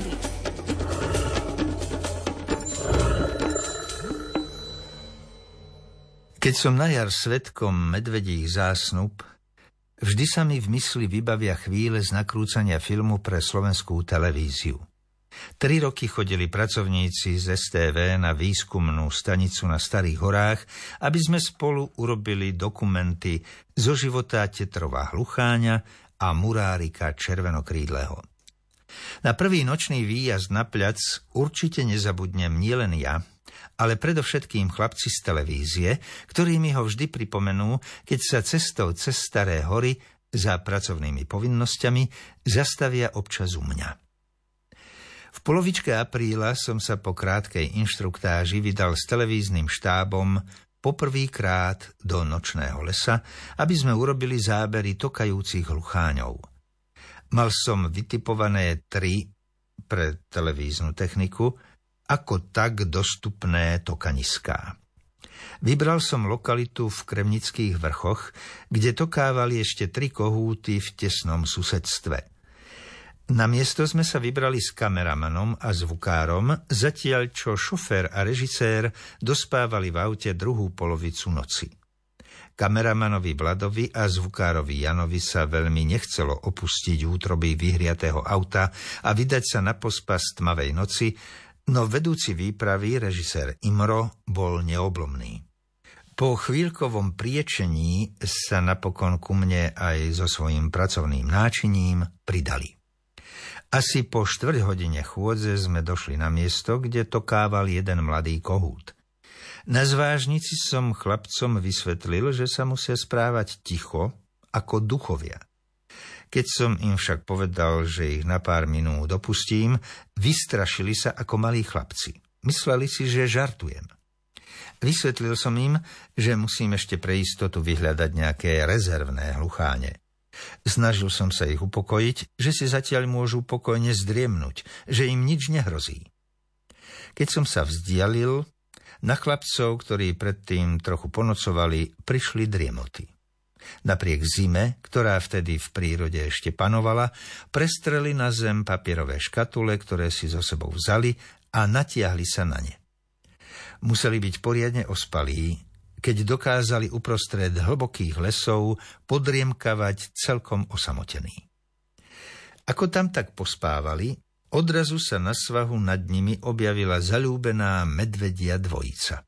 prírody. Keď som na jar svetkom medvedích zásnub, vždy sa mi v mysli vybavia chvíle z nakrúcania filmu pre slovenskú televíziu. Tri roky chodili pracovníci z STV na výskumnú stanicu na Starých horách, aby sme spolu urobili dokumenty zo života Tetrova hlucháňa a murárika Červenokrídleho. Na prvý nočný výjazd na pľac určite nezabudnem nielen ja, ale predovšetkým chlapci z televízie, ktorí mi ho vždy pripomenú, keď sa cestou cez Staré hory za pracovnými povinnosťami zastavia občas u mňa. V polovičke apríla som sa po krátkej inštruktáži vydal s televíznym štábom poprvýkrát do nočného lesa, aby sme urobili zábery tokajúcich hlucháňov. Mal som vytipované tri pre televíznu techniku, ako tak dostupné tokaniská. Vybral som lokalitu v Kremnických vrchoch, kde tokávali ešte tri kohúty v tesnom susedstve. Na miesto sme sa vybrali s kameramanom a zvukárom, zatiaľ čo šofér a režisér dospávali v aute druhú polovicu noci. Kameramanovi Vladovi a zvukárovi Janovi sa veľmi nechcelo opustiť útroby vyhriatého auta a vydať sa na pospas tmavej noci, no vedúci výpravy, režisér Imro, bol neoblomný. Po chvíľkovom priečení sa napokon ku mne aj so svojím pracovným náčiním pridali. Asi po štvrť hodine chôdze sme došli na miesto, kde tokával jeden mladý kohút. Na zvážnici som chlapcom vysvetlil, že sa musia správať ticho ako duchovia. Keď som im však povedal, že ich na pár minút dopustím, vystrašili sa ako malí chlapci. Mysleli si, že žartujem. Vysvetlil som im, že musím ešte pre istotu vyhľadať nejaké rezervné hlucháne. Snažil som sa ich upokojiť, že si zatiaľ môžu pokojne zdriemnúť, že im nič nehrozí. Keď som sa vzdialil, na chlapcov, ktorí predtým trochu ponocovali, prišli driemoty. Napriek zime, ktorá vtedy v prírode ešte panovala, prestreli na zem papierové škatule, ktoré si zo sebou vzali a natiahli sa na ne. Museli byť poriadne ospalí, keď dokázali uprostred hlbokých lesov podriemkavať celkom osamotení. Ako tam tak pospávali, odrazu sa na svahu nad nimi objavila zalúbená medvedia dvojica.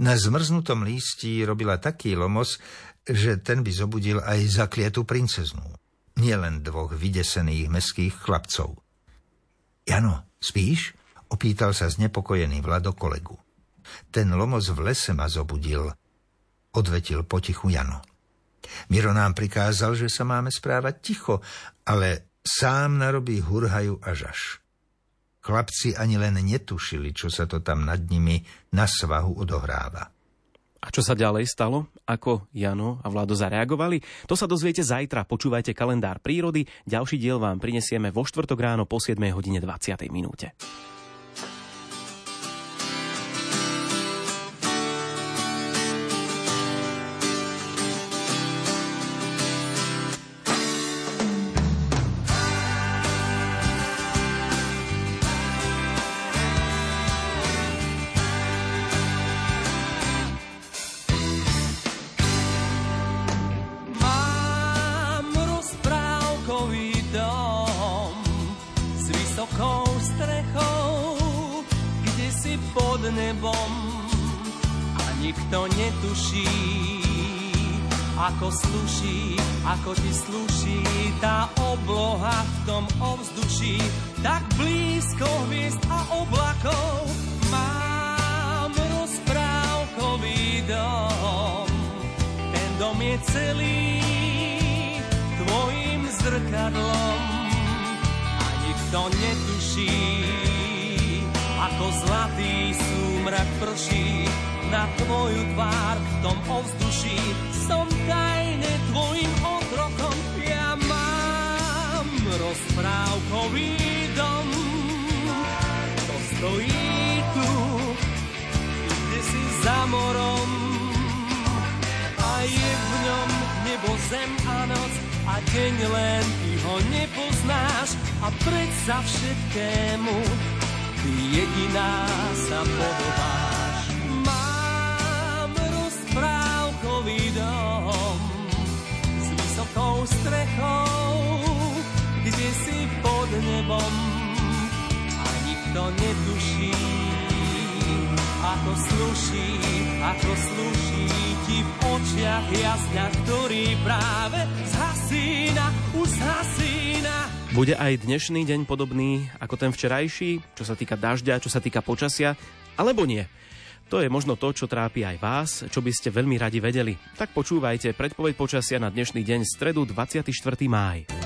Na zmrznutom lístí robila taký lomos, že ten by zobudil aj zakliatú princeznú. Nielen dvoch vydesených meských chlapcov. Jano, spíš? Opýtal sa znepokojený Vlado kolegu. Ten lomos v lese ma zobudil, odvetil potichu Jano. Miro nám prikázal, že sa máme správať ticho, ale sám narobí hurhaju a žaš. Chlapci ani len netušili, čo sa to tam nad nimi na svahu odohráva. A čo sa ďalej stalo? Ako Jano a Vlado zareagovali? To sa dozviete zajtra. Počúvajte kalendár prírody. Ďalší diel vám prinesieme vo štvrtok ráno po 7 hodine 20. minúte. Nebom a nikto netuší, ako sluší, ako ti sluší tá obloha v tom ovzduší, tak blízko hviezd a oblakov mám rozprávkový dom. Ten dom je celý tvojim zrkadlom a nikto netuší, ako zlatý súmrak prší na tvoju tvár v tom ovzduší. Som tajne tvojim otrokom, ja mám rozprávkový dom. To stojí tu, kde si za morom a je v ňom nebo zem a noc a deň len ty ho nepoznáš a predsa všetkému ty jediná sa podobáš. Mám rozprávkový dom s vysokou strechou, kde si pod nebom a nikto netuší, ako sluší, ako sluší ti v očiach jasňa, ktorý práve zhasína, už zhasína. Bude aj dnešný deň podobný ako ten včerajší, čo sa týka dažďa, čo sa týka počasia, alebo nie? To je možno to, čo trápi aj vás, čo by ste veľmi radi vedeli. Tak počúvajte predpoveď počasia na dnešný deň stredu 24. máj.